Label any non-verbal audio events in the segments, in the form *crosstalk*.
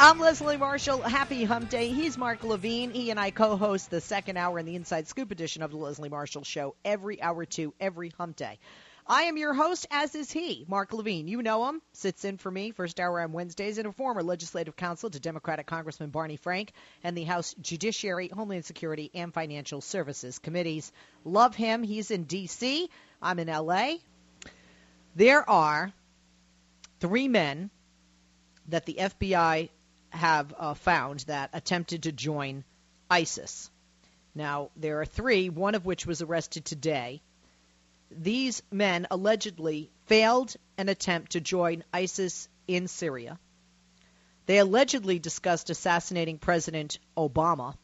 I'm Leslie Marshall. Happy Hump Day. He's Mark Levine. He and I co-host the second hour in the Inside Scoop edition of the Leslie Marshall Show every hour two, every Hump Day. I am your host, as is he, Mark Levine. You know him, sits in for me first hour on Wednesdays, and a former legislative counsel to Democratic Congressman Barney Frank and the House Judiciary, Homeland Security, and Financial Services committees. Love him. He's in D.C. I'm in L.A. There are three men that the FBI have uh, found that attempted to join ISIS. Now, there are three, one of which was arrested today. These men allegedly failed an attempt to join ISIS in Syria. They allegedly discussed assassinating President Obama,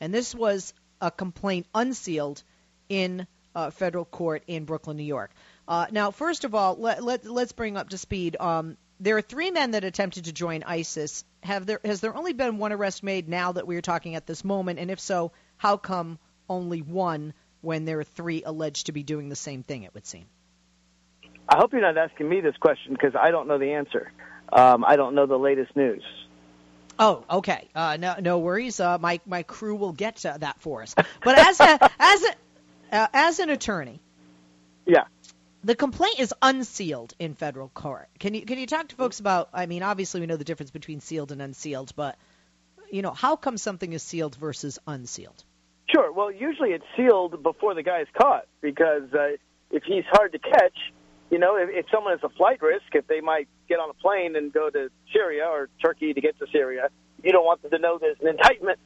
and this was a complaint unsealed in uh, federal court in Brooklyn, New York. Uh, now, first of all, let, let, us bring up to speed. Um, there are three men that attempted to join ISIS. Have there has there only been one arrest made now that we are talking at this moment? And if so, how come only one when there are three alleged to be doing the same thing? It would seem. I hope you're not asking me this question because I don't know the answer. Um, I don't know the latest news. Oh, okay. Uh, no, no worries. Uh, my my crew will get to that for us. But as a *laughs* as a uh, as an attorney, yeah, the complaint is unsealed in federal court. Can you can you talk to folks about? I mean, obviously we know the difference between sealed and unsealed, but you know, how come something is sealed versus unsealed? Sure. Well, usually it's sealed before the guy is caught because uh, if he's hard to catch, you know, if, if someone is a flight risk, if they might get on a plane and go to Syria or Turkey to get to Syria, you don't want them to know there's an indictment,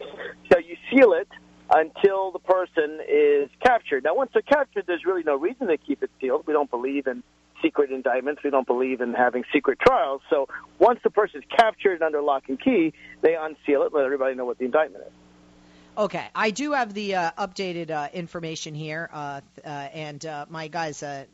so you seal it until the person is captured. Now, once they're captured, there's really no reason to keep it sealed. We don't believe in secret indictments. We don't believe in having secret trials. So once the person is captured under lock and key, they unseal it, let everybody know what the indictment is. Okay, I do have the uh, updated uh, information here, uh, uh and uh, my guys uh,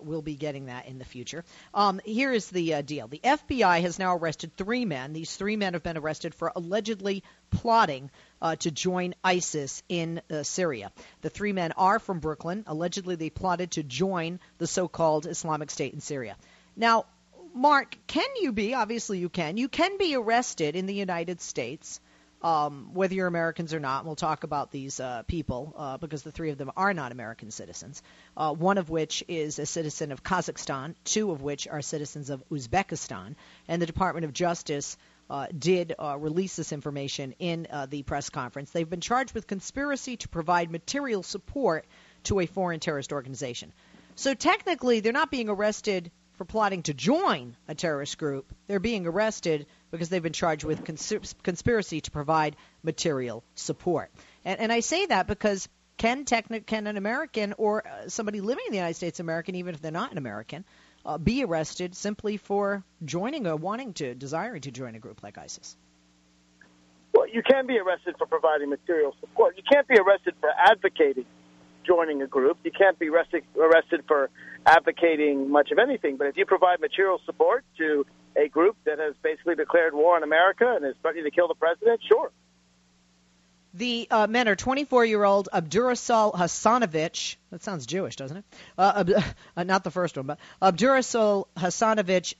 will be getting that in the future. Um, here is the deal: the FBI has now arrested three men. These three men have been arrested for allegedly plotting to join ISIS in Syria. The three men are from Brooklyn. Allegedly, they plotted to join the so-called Islamic State in Syria. Now, Mark, can you be? Obviously, you can. You can be arrested in the United States um, whether you're Americans or not. we'll talk about these uh, people uh, because the three of them are not American citizens. Uh, one of which is a citizen of Kazakhstan, two of which are citizens of Uzbekistan, and the Department of Justice. Uh, did uh, release this information in uh, the press conference. They've been charged with conspiracy to provide material support to a foreign terrorist organization. So technically, they're not being arrested for plotting to join a terrorist group. They're being arrested because they've been charged with cons- conspiracy to provide material support. And, and I say that because can techni- can an American or uh, somebody living in the United States, American, even if they're not an American, uh, be arrested simply for joining or wanting to, desiring to join a group like ISIS? Well, you can be arrested for providing material support. You can't be arrested for advocating joining a group. You can't be arrested, arrested for advocating much of anything. But if you provide material support to a group that has basically declared war on America and is ready to kill the president, sure. The uh, men are 24-year-old Abdurasol Hasanovich. That sounds Jewish, doesn't it? Uh, *laughs* uh, not the first one, but Abdurasol Hasanovich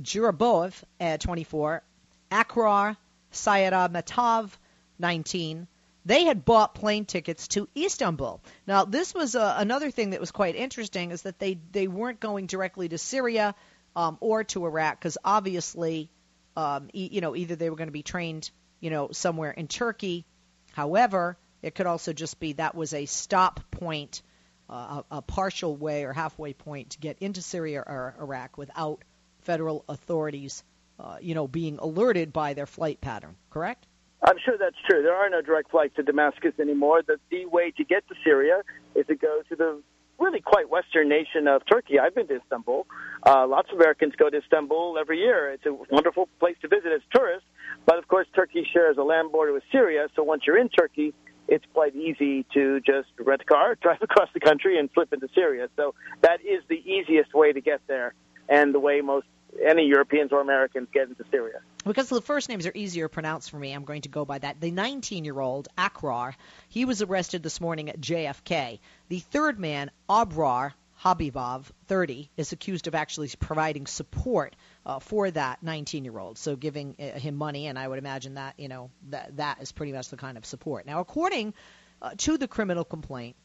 Jurabov at 24, Akrar Sayaramatov, 19. They had bought plane tickets to Istanbul. Now, this was uh, another thing that was quite interesting is that they, they weren't going directly to Syria um, or to Iraq, because obviously, um, e- you know, either they were going to be trained, you know, somewhere in Turkey. However, it could also just be that was a stop point, uh, a, a partial way or halfway point to get into Syria or Iraq without federal authorities, uh, you know, being alerted by their flight pattern. Correct? I'm sure that's true. There are no direct flights to Damascus anymore. The, the way to get to Syria is to go to the really quite Western nation of Turkey. I've been to Istanbul. Uh, lots of Americans go to Istanbul every year. It's a wonderful place to visit as tourists. But of course, Turkey shares a land border with Syria. So once you're in Turkey, it's quite easy to just rent a car, *laughs* drive across the country, and flip into Syria. So that is the easiest way to get there, and the way most any Europeans or Americans get into Syria. Because the first names are easier to pronounce for me, I'm going to go by that. The 19 year old, Akrar, he was arrested this morning at JFK. The third man, Abrar Habibov, 30, is accused of actually providing support uh, for that 19 year old. So giving uh, him money, and I would imagine that you know that that is pretty much the kind of support. Now, according uh, to the criminal complaint,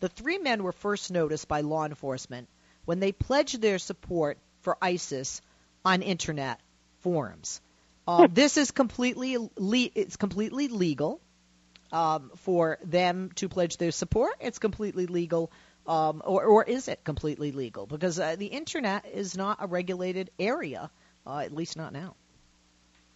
the three men were first noticed by law enforcement when they pledged their support for ISIS on internet forums. Um, this is completely le- it's completely legal um, for them to pledge their support. It's completely legal, um, or, or is it completely legal? Because uh, the internet is not a regulated area, uh, at least not now.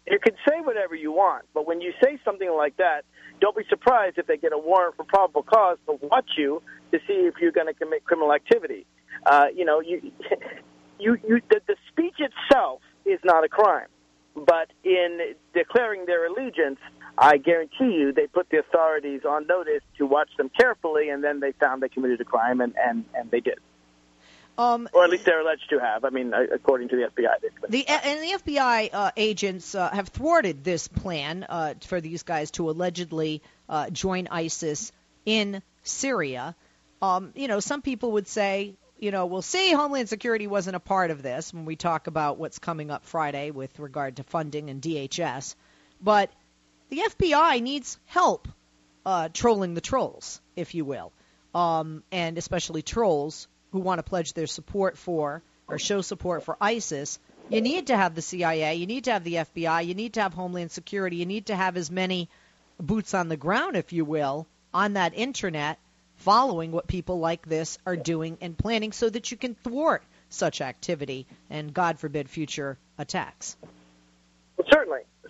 You can say whatever you want, but when you say something like that, don't be surprised if they get a warrant for probable cause to watch you to see if you're going to commit criminal activity. Uh, you know, you, *laughs* you, you, the, the speech itself is not a crime, but in declaring their allegiance, I guarantee you they put the authorities on notice to watch them carefully, and then they found they committed a crime, and, and, and they did. Um, or at least they're alleged to have. I mean, uh, according to the FBI. The and the FBI uh, agents uh, have thwarted this plan uh, for these guys to allegedly uh, join ISIS in Syria. Um, you know, some people would say, you know, we'll see Homeland Security wasn't a part of this when we talk about what's coming up Friday with regard to funding and DHS, but the FBI needs help uh, trolling the trolls, if you will, um, and especially trolls who want to pledge their support for or show support for ISIS, you need to have the CIA, you need to have the FBI, you need to have Homeland Security, you need to have as many boots on the ground, if you will, on that internet following what people like this are doing and planning so that you can thwart such activity and, God forbid, future attacks.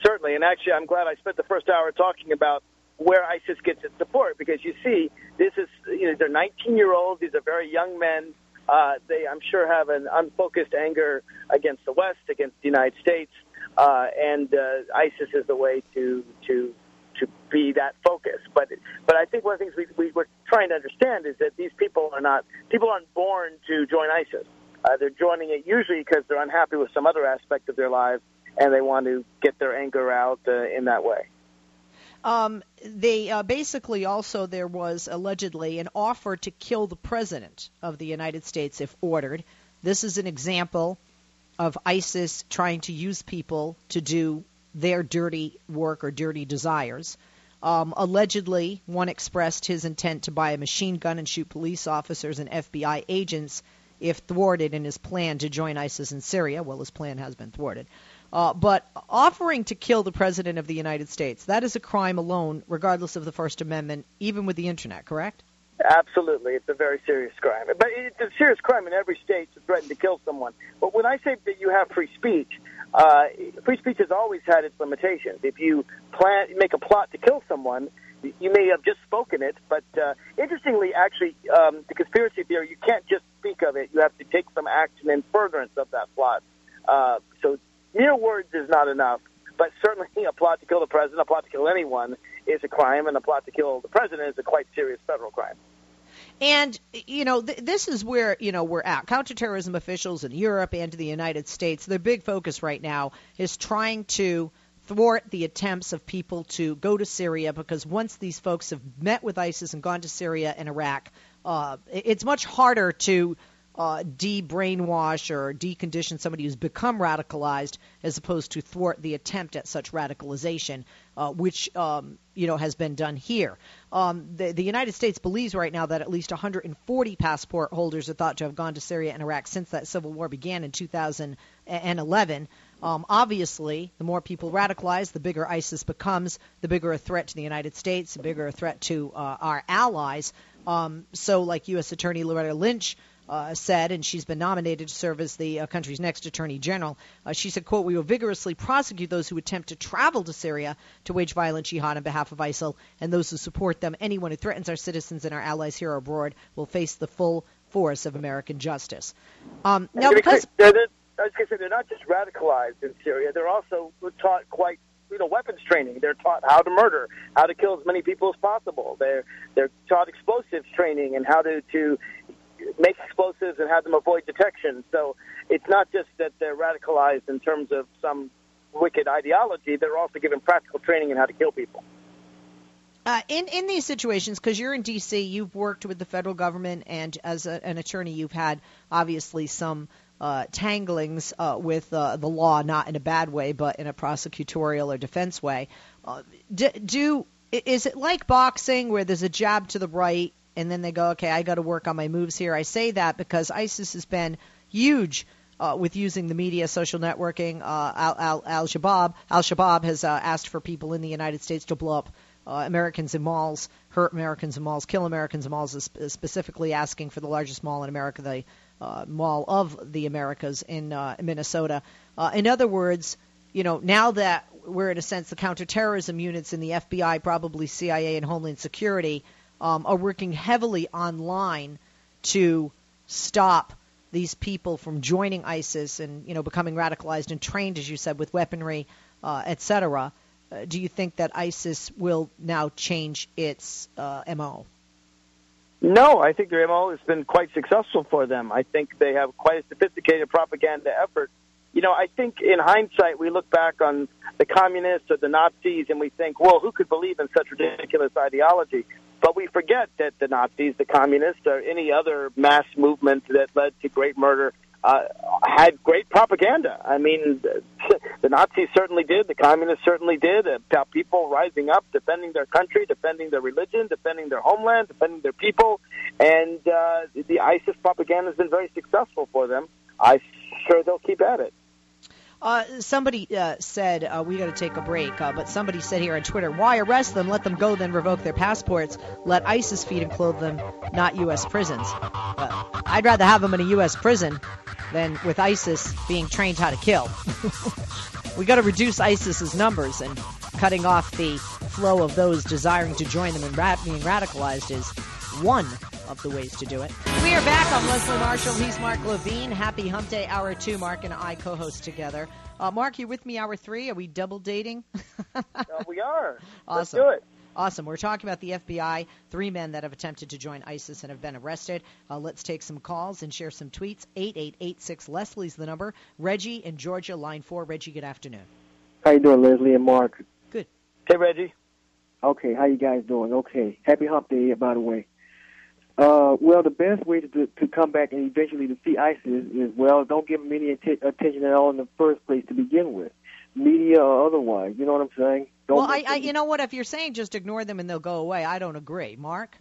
Certainly. And actually, I'm glad I spent the first hour talking about where ISIS gets its support because you see, this is you know they're 19 year olds. These are very young men. Uh, they, I'm sure, have an unfocused anger against the West, against the United States, uh, and uh, ISIS is the way to to to be that focus. But but I think one of the things we, we we're trying to understand is that these people are not people aren't born to join ISIS. Uh, they're joining it usually because they're unhappy with some other aspect of their lives and they want to get their anger out uh, in that way. Um, they uh, basically also there was allegedly an offer to kill the president of the United States if ordered. This is an example of ISIS trying to use people to do their dirty work or dirty desires. Um, allegedly, one expressed his intent to buy a machine gun and shoot police officers and FBI agents if thwarted in his plan to join ISIS in Syria. Well, his plan has been thwarted. Uh, but offering to kill the President of the United States, that is a crime alone, regardless of the First Amendment, even with the Internet, correct? Absolutely. It's a very serious crime. But it's a serious crime in every state to threaten to kill someone. But when I say that you have free speech, uh, free speech has always had its limitations. If you plan, make a plot to kill someone, you may have just spoken it, but uh, interestingly, actually, um, the conspiracy theory, you can't just speak of it. You have to take some action in furtherance of that plot. Uh, so mere words is not enough, but certainly *laughs* a plot to kill the president, a plot to kill anyone is a crime, and a plot to kill the president is a quite serious federal crime. And you know, th- this is where you know we're at. Counterterrorism officials in Europe and the United States, their big focus right now is trying to thwart the attempts of people to go to Syria because once these folks have met with ISIS and gone to Syria and Iraq, uh, it's much harder to uh, de-brainwash or decondition somebody who's become radicalized, as opposed to thwart the attempt at such radicalization, uh, which um, you know has been done here. Um, the, the United States believes right now that at least 140 passport holders are thought to have gone to Syria and Iraq since that civil war began in 2011. Um, obviously, the more people radicalize, the bigger ISIS becomes, the bigger a threat to the United States, the bigger a threat to uh, our allies. Um, so, like U.S. Attorney Loretta Lynch uh, said, and she's been nominated to serve as the uh, country's next attorney general. Uh, she said, "quote We will vigorously prosecute those who attempt to travel to Syria to wage violent jihad on behalf of ISIL, and those who support them. Anyone who threatens our citizens and our allies here or abroad will face the full force of American justice." Um, now, because they're, they're, I was going to say they're not just radicalized in Syria; they're also taught quite you know weapons training. They're taught how to murder, how to kill as many people as possible. They're they're taught explosives training and how to to make explosives and have them avoid detection. So it's not just that they're radicalized in terms of some wicked ideology; they're also given practical training in how to kill people. Uh, in in these situations, because you're in D.C., you've worked with the federal government, and as a, an attorney, you've had obviously some uh, tanglings uh, with uh, the law, not in a bad way, but in a prosecutorial or defense way. Uh, do, do is it like boxing where there's a jab to the right and then they go, okay, I got to work on my moves here? I say that because ISIS has been huge. Uh, with using the media, social networking, uh, Al, Al, Shabaab, Al Shabaab has uh, asked for people in the United States to blow up uh, Americans in malls, hurt Americans in malls, kill Americans in malls, is specifically asking for the largest mall in America, the uh, Mall of the Americas in uh, Minnesota. Uh, in other words, you know, now that we're in a sense the counterterrorism units in the FBI, probably CIA and Homeland Security, um, are working heavily online to stop these people from joining ISIS and you know becoming radicalized and trained, as you said, with weaponry, uh, etc. Uh, do you think that ISIS will now change its uh, MO? No, I think their MO has been quite successful for them. I think they have quite a sophisticated propaganda effort. You know, I think in hindsight, we look back on the communists or the Nazis and we think, well, who could believe in such ridiculous ideology? But we forget that the Nazis, the communists, or any other mass movement that led to great murder uh, had great propaganda. I mean, *laughs* the Nazis certainly did. The communists certainly did. About people rising up, defending their country, defending their religion, defending their homeland, defending their people, and uh, the ISIS propaganda has been very successful for them. I'm sure they'll keep at it. Uh, somebody uh, said uh, we got to take a break, uh, but somebody said here on Twitter, "Why arrest them? Let them go, then revoke their passports. Let ISIS feed and clothe them, not U.S. prisons." I'd rather have them in a U.S. prison than with ISIS being trained how to kill. *laughs* we got to reduce ISIS's numbers, and cutting off the flow of those desiring to join them and being radicalized is one of the ways to do it. We are back. I'm Leslie Marshall. He's Mark Levine. Happy Hump Day, Hour 2. Mark and I co host together. Uh, Mark, you with me, Hour 3? Are we double dating? *laughs* uh, we are. Awesome. Let's do it. Awesome. We're talking about the FBI, three men that have attempted to join ISIS and have been arrested. Uh, let's take some calls and share some tweets. 8886 Leslie's the number. Reggie in Georgia, line 4. Reggie, good afternoon. How you doing, Leslie and Mark? Good. Hey, Reggie. Okay, how you guys doing? Okay. Happy Hump Day, by the way. Uh, well, the best way to to come back and eventually defeat ISIS is well, don't give them any att- attention at all in the first place to begin with, media or otherwise. You know what I'm saying? Don't well, I, I, you know what? If you're saying just ignore them and they'll go away, I don't agree, Mark.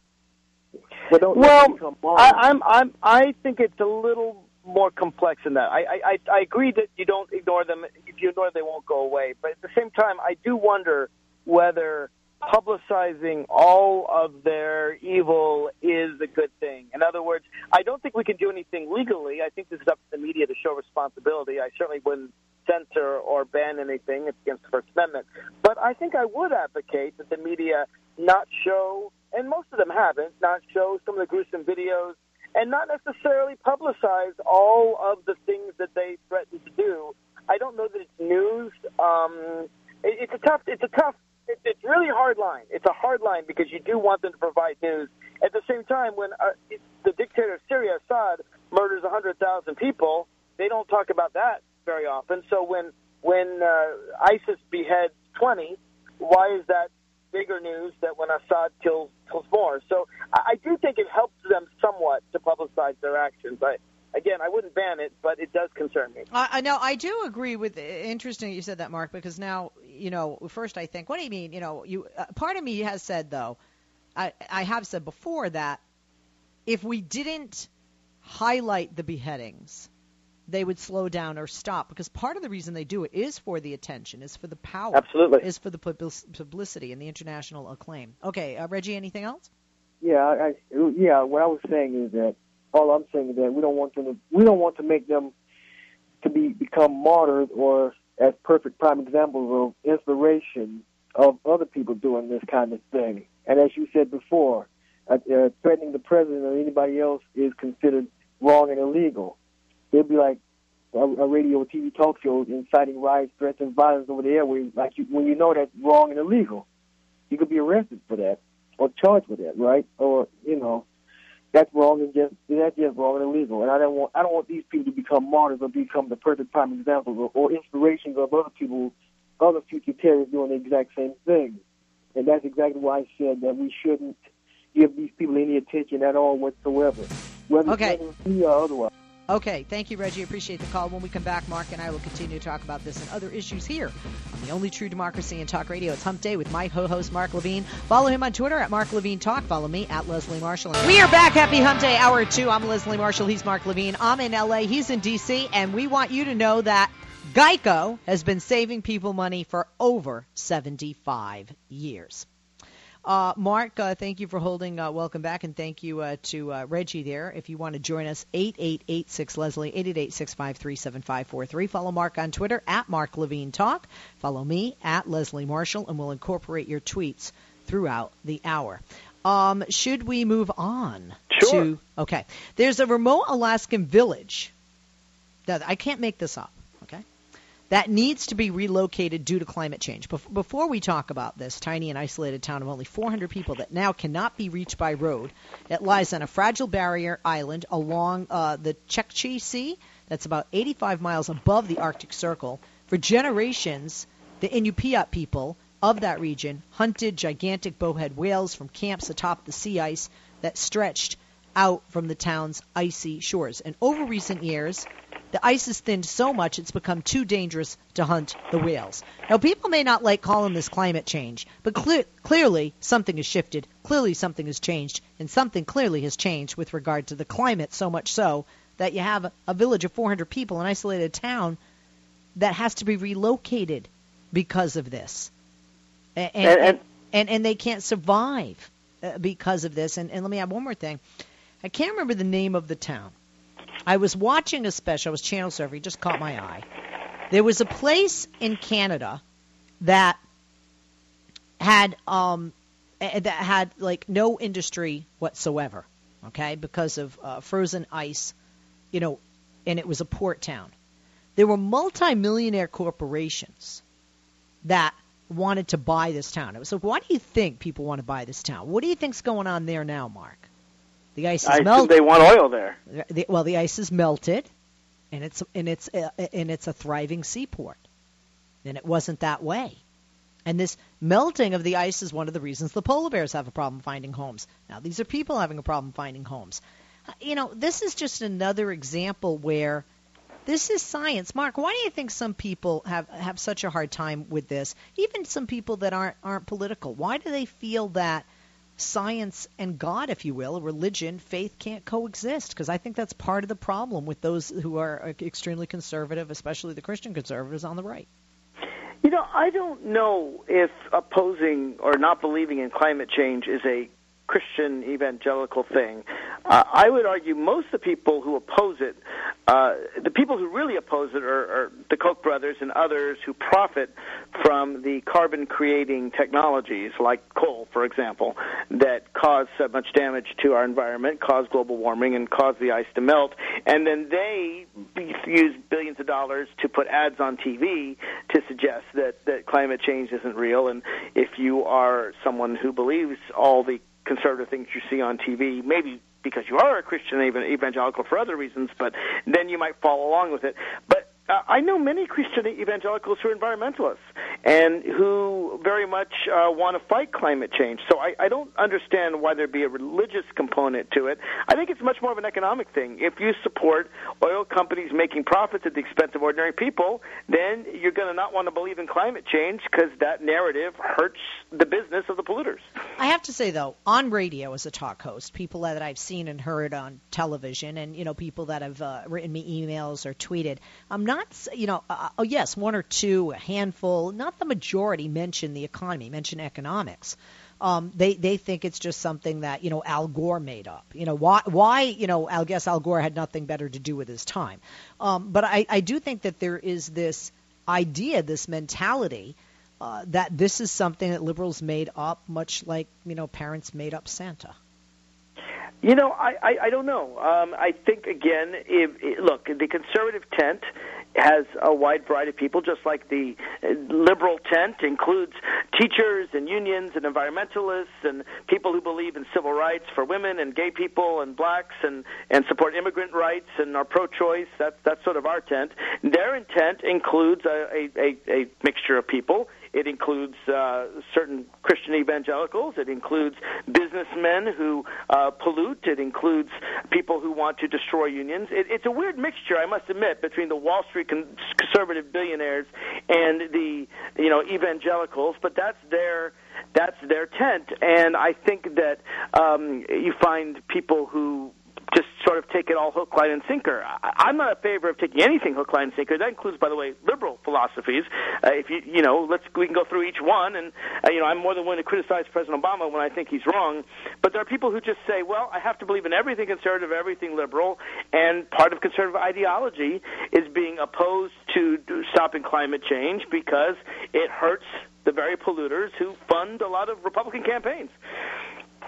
Well, well I, I'm I'm I think it's a little more complex than that. I, I I agree that you don't ignore them. If you ignore them, they won't go away. But at the same time, I do wonder whether publicizing all of their evil is a good thing. In other words, I don't think we can do anything legally. I think this is up to the media to show responsibility. I certainly wouldn't censor or ban anything. It's against the First Amendment. But I think I would advocate that the media not show, and most of them haven't, not show some of the gruesome videos and not necessarily publicize all of the things that they threaten to do. I don't know that it's news. Um, it, it's a tough. It's a tough really hard line. It's a hard line because you do want them to provide news. At the same time, when uh, the dictator of Syria, Assad, murders 100,000 people, they don't talk about that very often. So when when uh, ISIS beheads 20, why is that bigger news than when Assad kills kills more? So I, I do think it helps them somewhat to publicize their actions. I again, I wouldn't ban it, but it does concern me. I know I do agree with. Interesting, you said that, Mark, because now you know. First, I think, what do you mean? You know, you uh, part of me has said though, I I have said before that if we didn't highlight the beheadings, they would slow down or stop because part of the reason they do it is for the attention, is for the power, absolutely, is for the publicity and the international acclaim. Okay, uh, Reggie, anything else? Yeah, I, yeah. What I was saying is that all I'm saying is that we don't want them to, we don't want to make them to be become martyrs or as perfect prime examples of inspiration of other people doing this kind of thing. And as you said before, uh, uh, threatening the president or anybody else is considered wrong and illegal. It'd be like a, a radio or TV talk show inciting riots, threats, and violence over the airwaves. Like you, when you know that's wrong and illegal, you could be arrested for that or charged with that, right? Or you know, that's wrong and just that's just wrong and illegal. And I don't want I don't want these people to become martyrs or become the perfect prime examples or, or inspirations of other people, other future terrorists doing the exact same thing. And that's exactly why I said that we shouldn't give these people any attention at all whatsoever, whether okay. it's or otherwise. Okay, thank you, Reggie. Appreciate the call. When we come back, Mark and I will continue to talk about this and other issues here on the only true democracy in talk radio. It's Hump Day with my co-host Mark Levine. Follow him on Twitter at Mark Levine Talk. Follow me at Leslie Marshall. We are back. Happy Hump Day, hour two. I'm Leslie Marshall. He's Mark Levine. I'm in LA. He's in DC, and we want you to know that Geico has been saving people money for over 75 years. Uh, Mark, uh, thank you for holding. Uh, welcome back, and thank you uh, to uh, Reggie there. If you want to join us, 8886 Leslie, 888 Follow Mark on Twitter at Mark Levine Talk. Follow me at Leslie Marshall, and we'll incorporate your tweets throughout the hour. Um, should we move on sure. to? Okay, there's a remote Alaskan village. That I can't make this up that needs to be relocated due to climate change. Before we talk about this tiny and isolated town of only 400 people that now cannot be reached by road, it lies on a fragile barrier island along uh, the Chukchi Sea, that's about 85 miles above the Arctic Circle. For generations, the Inupiat people of that region hunted gigantic bowhead whales from camps atop the sea ice that stretched out from the town's icy shores. And over recent years, the ice has thinned so much it's become too dangerous to hunt the whales. Now, people may not like calling this climate change, but cle- clearly something has shifted. Clearly something has changed, and something clearly has changed with regard to the climate. So much so that you have a, a village of 400 people, an isolated town, that has to be relocated because of this, and and, and, and, and they can't survive uh, because of this. And, and let me add one more thing. I can't remember the name of the town I was watching a special. I was channel surfing. Just caught my eye. There was a place in Canada that had um that had like no industry whatsoever. Okay, because of uh, frozen ice, you know, and it was a port town. There were multimillionaire corporations that wanted to buy this town. It was like, why do you think people want to buy this town? What do you think's going on there now, Mark? The ice is I melted. They want oil there. The, well, the ice is melted, and it's and it's uh, and it's a thriving seaport. And it wasn't that way. And this melting of the ice is one of the reasons the polar bears have a problem finding homes. Now, these are people having a problem finding homes. Uh, you know, this is just another example where this is science. Mark, why do you think some people have have such a hard time with this? Even some people that aren't aren't political. Why do they feel that science and God, if you will, religion, faith can't coexist. Because I think that's part of the problem with those who are uh, extremely conservative, especially the Christian conservatives on the right. You know, I don't know if opposing or not believing in climate change is a Christian evangelical thing. Uh, I would argue most of the people who oppose it, uh, the people who really oppose it are, are the Koch brothers and others who profit from the carbon creating technologies like coal, for example, that cause so much damage to our environment, cause global warming, and cause the ice to melt. And then they use billions of dollars to put ads on TV to suggest that, that climate change isn't real. And if you are someone who believes all the conservative things you see on TV, maybe because you are a Christian evangelical for other reasons, but then you might follow along with it. But uh, I know many Christian evangelicals who are environmentalists and who very much uh, want to fight climate change. So I, I don't understand why there'd be a religious component to it. I think it's much more of an economic thing. If you support oil companies making profits at the expense of ordinary people, then you're going to not want to believe in climate change because that narrative hurts the business of the polluters. I have to say though, on radio as a talk host, people that I've seen and heard on television, and you know people that have uh, written me emails or tweeted, I'm not you know, uh, oh yes, one or two, a handful, not the majority mention the economy, mention economics. Um, they they think it's just something that you know Al Gore made up. You know why why you know I guess Al Gore had nothing better to do with his time. Um, but I, I do think that there is this idea, this mentality. Uh, that this is something that liberals made up, much like you know parents made up Santa. You know, I, I, I don't know. Um, I think again, if, look, the conservative tent has a wide variety of people, just like the uh, liberal tent includes teachers and unions and environmentalists and people who believe in civil rights for women and gay people and blacks and and support immigrant rights and are pro-choice. That's that's sort of our tent. Their intent includes a a, a, a mixture of people. It includes uh, certain Christian evangelicals. It includes businessmen who uh, pollute. It includes people who want to destroy unions. It, it's a weird mixture, I must admit, between the Wall Street con- conservative billionaires and the you know evangelicals. But that's their that's their tent, and I think that um, you find people who sort of take it all hook, line, and sinker. I, I'm not a favor of taking anything hook, line, and sinker. That includes, by the way, liberal philosophies. Uh, if you, you know, let's we can go through each one, and uh, you know, I'm more than willing to criticize President Obama when I think he's wrong. But there are people who just say, well, I have to believe in everything conservative, everything liberal, and part of conservative ideology is being opposed to stopping climate change because it hurts the very polluters who fund a lot of Republican campaigns.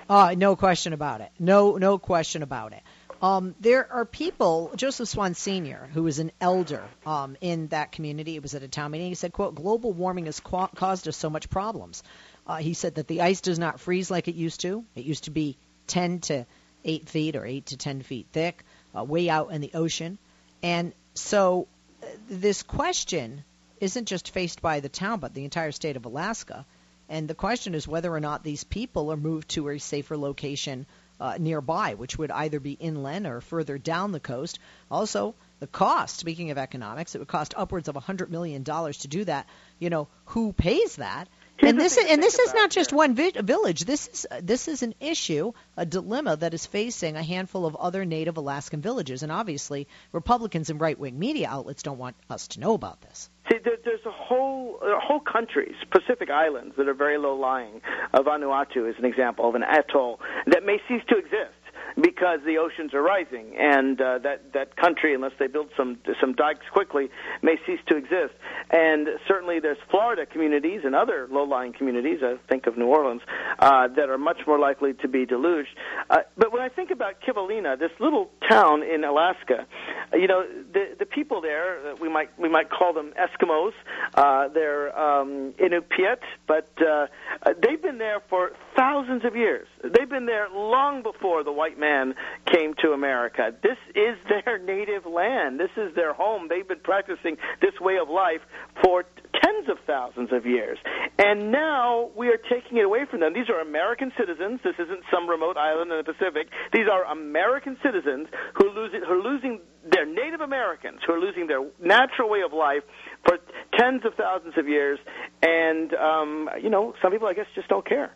Uh, no question about it. No, no question about it. Um, there are people, Joseph Swan Sr., who was an elder um, in that community, he was at a town meeting, he said, quote, global warming has ca- caused us so much problems. Uh, he said that the ice does not freeze like it used to. It used to be 10 to 8 feet or 8 to 10 feet thick, uh, way out in the ocean. And so uh, this question isn't just faced by the town, but the entire state of Alaska. And the question is whether or not these people are moved to a safer location uh, nearby, which would either be inland or further down the coast. Also, the cost, speaking of economics, it would cost upwards of $100 million to do that. You know, who pays that? And this is, and this is not just one vi- village. This is this is an issue, a dilemma that is facing a handful of other Native Alaskan villages, and obviously Republicans and right-wing media outlets don't want us to know about this. See, there, there's a whole a whole countries, Pacific islands that are very low lying. Uh, Vanuatu is an example of an atoll that may cease to exist because the oceans are rising, and uh, that that country, unless they build some some dikes quickly, may cease to exist. And certainly, there's Florida communities and other low-lying communities. I think of New Orleans uh, that are much more likely to be deluged. Uh, but when I think about Kivalina, this little town in Alaska, you know, the the people there, uh, we might we might call them Eskimos. Uh, they're um, Inupiat, but uh, uh, they've been there for thousands of years. They've been there long before the white man came to America. This is *laughs* their native land. This is their home. They've been practicing this way of life for tens of thousands of years. And now we are taking it away from them. These are American citizens. This isn't some remote island in the Pacific. These are American citizens who are losing, who are losing their Native Americans, who are losing their natural way of life for tens of thousands of years. And, um, you know, some people, I guess, just don't care.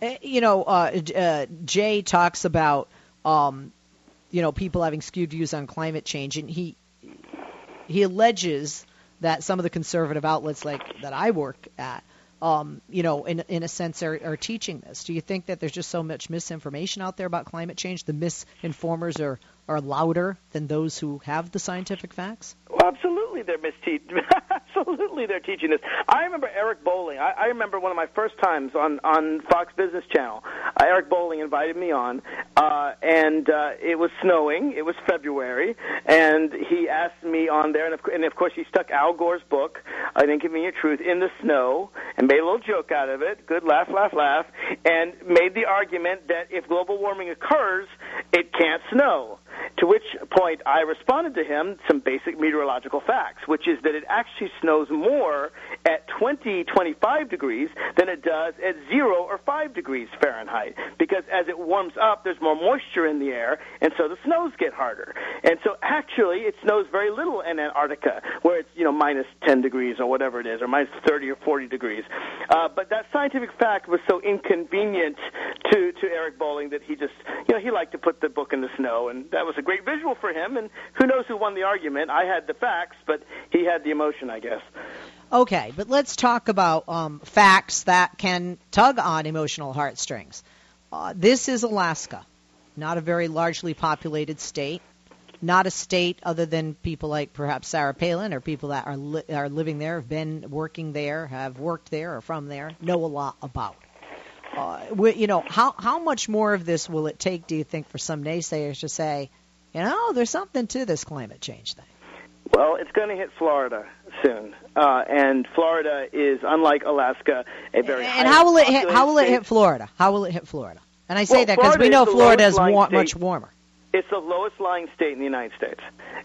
Eh, you know, uh, uh, Jay talks about, um, you know, people having skewed views on climate change, and he he alleges that some of the conservative outlets, like that I work at, um, you know, in in a sense, are, are teaching this. Do you think that there's just so much misinformation out there about climate change? The misinformers are are louder than those who have the scientific facts? Well, absolutely, they're misteaching. *laughs* absolutely, they're teaching this. I remember Eric Bolling. I, I remember one of my first times on on Fox Business Channel. Uh, Eric Bolling invited me on, uh, and uh, it was snowing. It was February, and he asked me on there, and of, and of course, he stuck Al Gore's book, "An Inconvenient Truth," in the snow, and made a little joke out of it. Good laugh, laugh, laugh, and made the argument that if global warming occurs, it can't snow. To which point I responded to him some basic meteorological facts, which is that it actually snows more at 20, 25 degrees than it does at 0 or 5 degrees Fahrenheit. Because as it warms up, there's more moisture in the air, and so the snows get harder. And so actually, it snows very little in Antarctica, where it's, you know, minus 10 degrees or whatever it is, or minus 30 or 40 degrees. Uh, but that scientific fact was so inconvenient to, to Eric Bolling that he just, you know, he liked to put the book in the snow, and that was a great visual for him. And who knows who won the argument? I had the facts, but he had the emotion, I guess. Okay, but let's talk about um, facts that can tug on emotional heartstrings. Uh, this is Alaska, not a very largely populated state, not a state other than people like perhaps Sarah Palin or people that are li- are living there, have been working there, have worked there, or from there, know a lot about. Uh, you know, how how much more of this will it take? Do you think for some naysayers to say, you know, there's something to this climate change thing? Well, it's going to hit Florida soon, uh, and Florida is unlike Alaska, a very and how will it hit? How will it hit Florida? How will it hit Florida? And I say Well, that because we know Florida is wa- much warmer. It's the lowest lying state in the United States.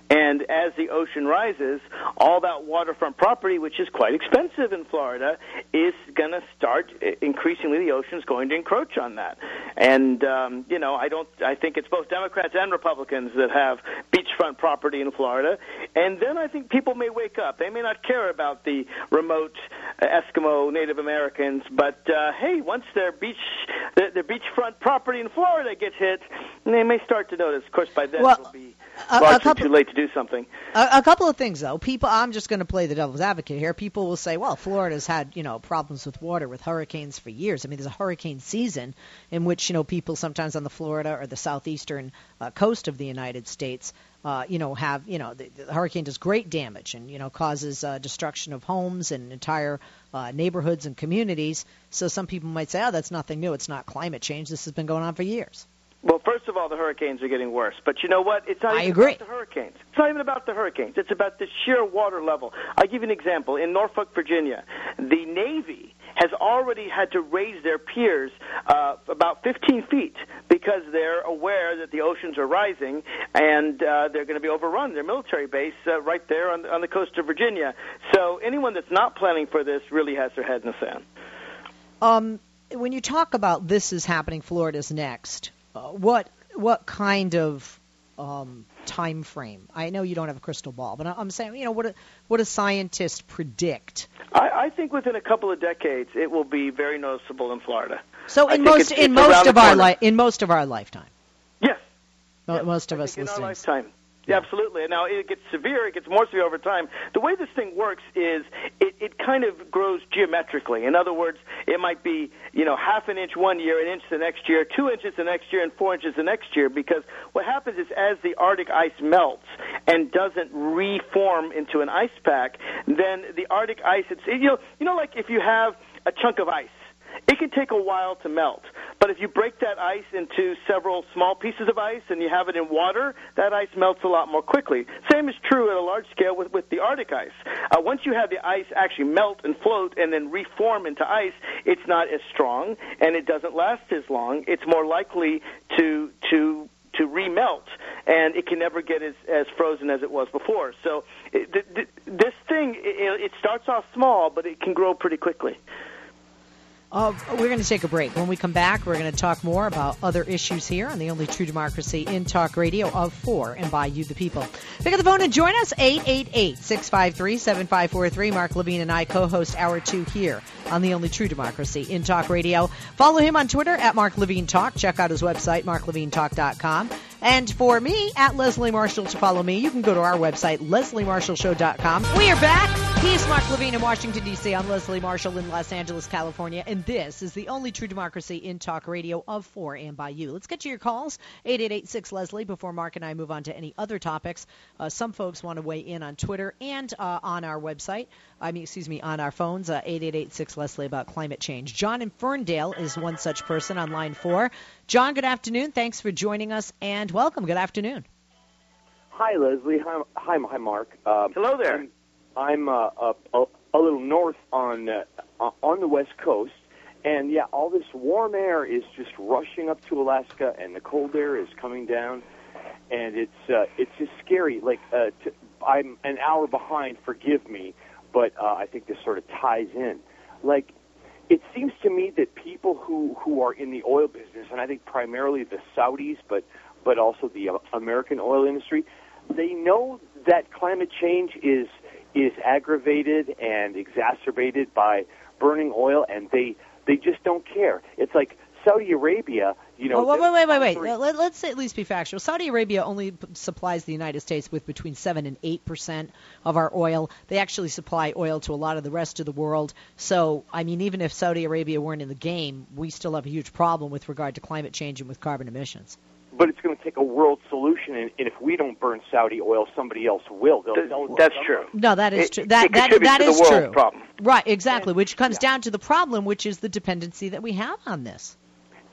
And as the ocean rises, all that waterfront property, which is quite expensive in Florida, is going to start increasingly the ocean's going to encroach on that. And um, you know, I don't I think it's both Democrats and Republicans that have beachfront property in Florida. And then I think people may wake up. They may not care about the remote uh, Eskimo Native Americans, but uh, hey, once their beach their, beachfront property in Florida gets hit, and they may start to notice. Of course, by then well, it'll be a, largely a couple, too late to do something. A, a couple of things, though. People, I'm just going to play the devil's advocate here. People will say, "Well, Florida's had you know problems with water with hurricanes for years. I mean, there's a hurricane season in which you know people sometimes on the Florida or the southeastern uh, coast of the United States." Uh, you know, have you know the, the hurricane does great damage and you know causes uh, destruction of homes and entire uh, neighborhoods and communities. So some people might say, "Oh, that's nothing new. It's not climate change. This has been going on for years." Well, first of all, the hurricanes are getting worse. But you know what? It's not I even agree. about the hurricanes. It's not even about the hurricanes. It's about the sheer water level. I'll give you an example. In Norfolk, Virginia, the Navy has already had to raise their piers uh, about 15 feet because they're aware that the oceans are rising and uh, they're going to be overrun. Their military base uh, right there on, on the coast of Virginia. So anyone that's not planning for this really has their head in the sand. Um, when you talk about this is happening, Florida's next. Uh, what what kind of um, time frame? I know you don't have a crystal ball, but I'm saying, you know, what what do scientists predict? I, I think within a couple of decades, it will be very noticeable in Florida. So I in most it's- in it's most of our corner. li- in most of our lifetime, Yes, Mo- Yes, most of I us think in our listening. lifetime. Yeah, absolutely. And now it gets severe. It gets more severe over time. The way this thing works is it, it kind of grows geometrically. In other words, it might be you know half an inch one year, an inch the next year, two inches the next year, and four inches the next year. Because what happens is as the Arctic ice melts and doesn't reform into an ice pack, then the Arctic ice. It's you know you know like if you have a chunk of ice. It can take a while to melt, but if you break that ice into several small pieces of ice and you have it in water, that ice melts a lot more quickly. Same is true at a large scale with, with the Arctic ice. Uh, once you have the ice actually melt and float and then reform into ice, it's not as strong and it doesn't last as long. It's more likely to to to remelt, and it can never get as, as frozen as it was before. So it, th- th- this thing, it, it starts off small, but it can grow pretty quickly. Uh, we're going to take a break. When we come back, we're going to talk more about other issues here on the only true democracy in talk radio of for and by you, the people. Pick up the phone and join us, 888-653-7543. Mark Levine and I co-host Hour 2 here on the only true democracy in talk radio. Follow him on Twitter at Mark Levine Talk. Check out his website, marklevinetalk.com. And for me, at Leslie Marshall to follow me, you can go to our website, lesliemarshallshow.com. We are back. He's Mark Levine in Washington, D.C. I'm Leslie Marshall in Los Angeles, California. And this is the only true democracy in talk radio of, for, and by you. Let's get to your calls, 888-6-Leslie, before Mark and I move on to any other topics. Uh, some folks want to weigh in on Twitter and uh, on our website. I mean, excuse me, on our phones, uh, 888-6-Leslie about climate change. John in Ferndale is one such person on line four. John, good afternoon. Thanks for joining us and welcome. Good afternoon. Hi, Leslie. Hi, hi, hi Mark. Um, Hello there. I'm, I'm uh, a, a, a little north on uh, on the west coast, and yeah, all this warm air is just rushing up to Alaska, and the cold air is coming down, and it's uh, it's just scary. Like uh, I'm an hour behind. Forgive me, but uh, I think this sort of ties in. Like it seems to me that people who who are in the oil business, and I think primarily the Saudis, but but also the uh, American oil industry, they know that climate change is is aggravated and exacerbated by burning oil, and they they just don't care. It's like Saudi Arabia, you know. Oh, wait, wait, wait, wait, wait. Let, let's at least be factual. Saudi Arabia only supplies the United States with between seven and eight percent of our oil. They actually supply oil to a lot of the rest of the world. So, I mean, even if Saudi Arabia weren't in the game, we still have a huge problem with regard to climate change and with carbon emissions. But it's going to take a world solution, and, and if we don't burn Saudi oil, somebody else will. They'll, Th- they'll- That's they'll- true. No, that is true. it That that contributes that to the world true. problem. Right, exactly. Which comes yeah. down to the problem, which is the dependency that we have on this.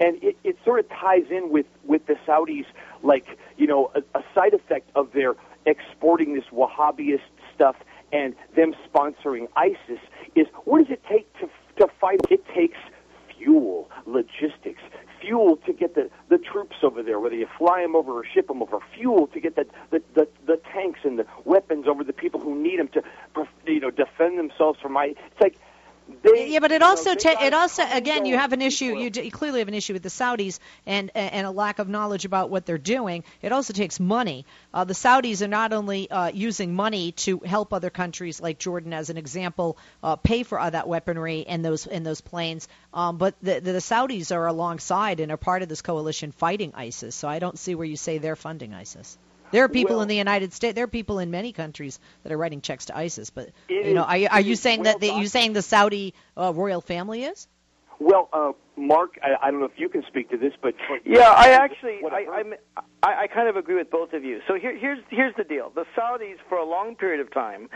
and it, it sort of ties in with with the Saudis, like you know, a, a side effect of their exporting this Wahhabist stuff and them sponsoring ISIS is what does it take to to fight? It takes fuel, logistics, fuel to get the the troops over there, whether you fly them over or ship them over fuel to get the the, the, the tanks and the weapons over the people who need them to, you know, defend themselves from my. It's like they, yeah, but it you also know, ta- it also again you have an issue you, d- you clearly have an issue with the Saudis and and a lack of knowledge about what they're doing. It also takes money. Uh, the Saudis are not only uh, using money to help other countries like Jordan, as an example, uh, pay for uh, that weaponry and those and those planes, um, but the, the the Saudis are alongside and are part of this coalition fighting ISIS. So I don't see where you say they're funding ISIS. There are people Well- in the United States. There are people in many countries that are writing checks to ISIS. But you know, are you, are you saying well that the, you saying the Saudi uh, royal family is? Well, uh, Mark, I, I don't know if you can speak to this, but Yeah, I actually, I, I've heard- I'm, I, I kind of agree with both of you. So here, here's here's the deal: the Saudis, for a long period of time,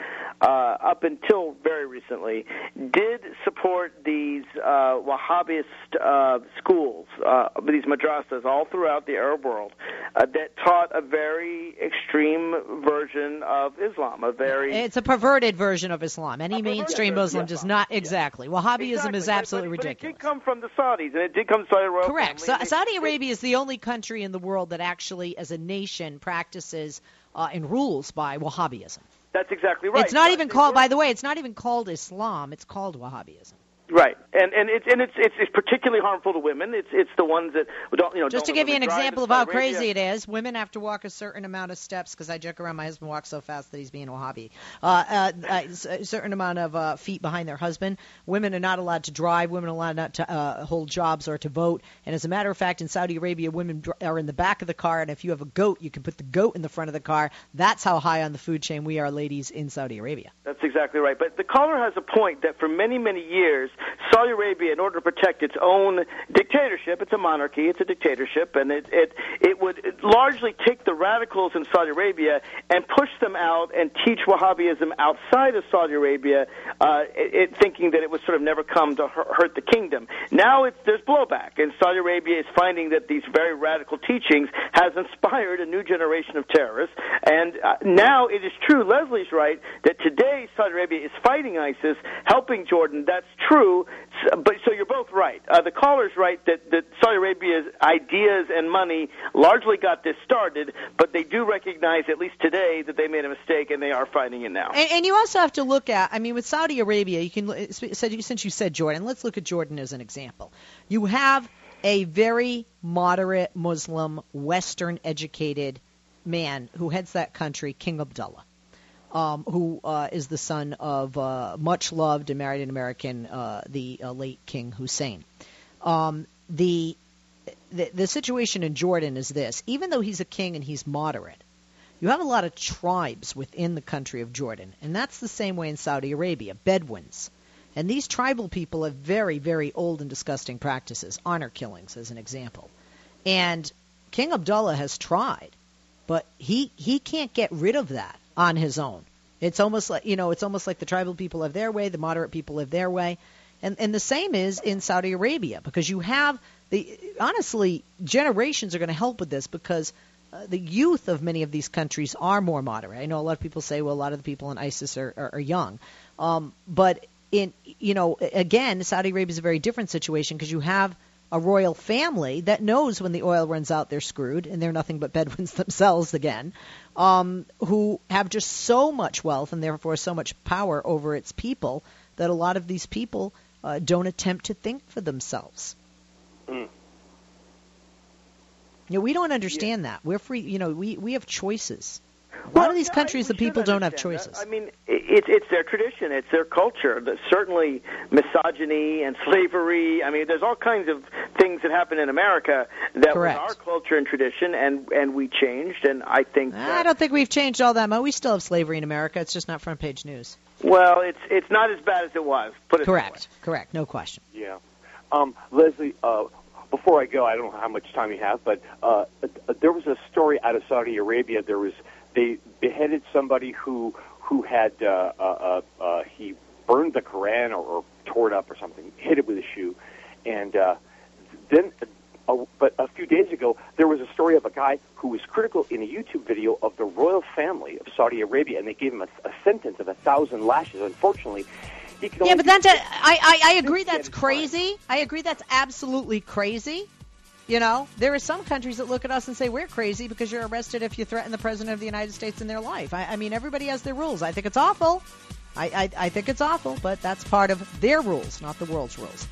uh, up until very recently, did support these uh, Wahhabist uh, schools, uh, these madrasas, all throughout the Arab world, uh, that taught a very extreme version of Islam, a very It's a perverted version of Islam. Any mainstream Muslim does not exactly. Wahhabism Exactly, is absolutely but, but ridiculous. It did come from the Saudis, and it did come Saudi royal Correct. Sa- Saudi Arabia is the only country in the world that actually, as a nation, practices uh, and rules by Wahhabism. That's exactly right. It's not But even called. By the way, it's not even called Islam. It's called Wahhabism. Right, and and it's and it's it's, it's particularly harmful to women. It's it's the ones that don't you know. Just to give you an example of how crazy it is, women have to walk a certain amount of steps because I joke around my husband walks so fast that he's being a Wahhabi. Uh, uh, uh, a certain amount of uh, feet behind their husband. Women are not allowed to drive. Women are allowed not to uh, hold jobs or to vote. And as a matter of fact, in Saudi Arabia, women are in the back of the car, and if you have a goat, you can put the goat in the front of the car. That's how high on the food chain we are, ladies, in Saudi Arabia. That's exactly right. But the caller has a point that for many, many years, Saudi Arabia, in order to protect its own dictatorship, it's a monarchy, it's a dictatorship, and it it it would largely take the radicals in Saudi Arabia and push them out and teach Wahhabism outside of Saudi Arabia, uh, it, thinking that it would sort of never come to hurt the kingdom. Now it's, there's blowback, and Saudi Arabia is finding that these very radical teachings has inspired a new generation of terrorists. And uh, now it is true, Leslie's right, that today Saudi Arabia is fighting ISIS, helping Jordan. That's true. S- But so you're both right. Uh, the caller's right that, that Saudi Arabia's ideas and money largely got this started, but they do recognize, at least today, that they made a mistake and they are fighting it now. And, and you also have to look at, I mean, with Saudi Arabia, you can since you said Jordan, let's look at Jordan as an example. You have a very moderate Muslim, Western educated man who heads that country, King Abdullah, um, who uh, is the son of uh, much loved and married an American, uh, the uh, late King Hussein. Um, the, the the situation in Jordan is this: even though he's a king and he's moderate, you have a lot of tribes within the country of Jordan, and that's the same way in Saudi Arabia, Bedouins. And these tribal people have very, very old and disgusting practices, honor killings as an example. And King Abdullah has tried, but he he can't get rid of that on his own. It's almost like you know, it's almost like the tribal people have their way, the moderate people have their way. And and the same is in Saudi Arabia because you have the honestly generations are going to help with this because uh, the youth of many of these countries are more moderate. I know a lot of people say, well, a lot of the people in ISIS are, are, are young, um, but in you know, again, Saudi Arabia is a very different situation because you have a royal family that knows when the oil runs out, they're screwed, and they're nothing but Bedouins *laughs* themselves again, um, who have just so much wealth and therefore so much power over its people that a lot of these people uh, don't attempt to think for themselves. Mm. You know, we don't understand that. We're free. You know, we we have choices. A lot Well, of these yeah, countries, the people don't have choices. that. I mean, it's it's their tradition, it's their culture. There's certainly misogyny and slavery. I mean, there's all kinds of things that happen in America that Correct. was our culture and tradition, and and we changed. And I think I don't think we've changed all that much. We still have slavery in America. It's just not front page news. well, it's it's not as bad as it was. Put it that way. Correct. Correct. No question. Yeah. Um, Leslie, uh, before I go, I don't know how much time you have, but uh, uh, there was a story out of Saudi Arabia. There was they beheaded somebody who who had uh, uh, uh, uh, he burned the Quran or, or tore it up or something, hit it with a shoe, and uh, then. Uh, but a few days ago, there was a story of a guy who was critical in a YouTube video of the royal family of Saudi Arabia, and they gave him a, a sentence of a thousand lashes. Unfortunately, he could Yeah, but that, I, I, I agree that's at a time. crazy. I agree that's absolutely crazy. You know, there are some countries that look at us and say we're crazy because you're arrested if you threaten the president of the United States in their life. I, I mean, everybody has their rules. I think it's awful. I, I, I think it's awful, but that's part of their rules, not the world's rules.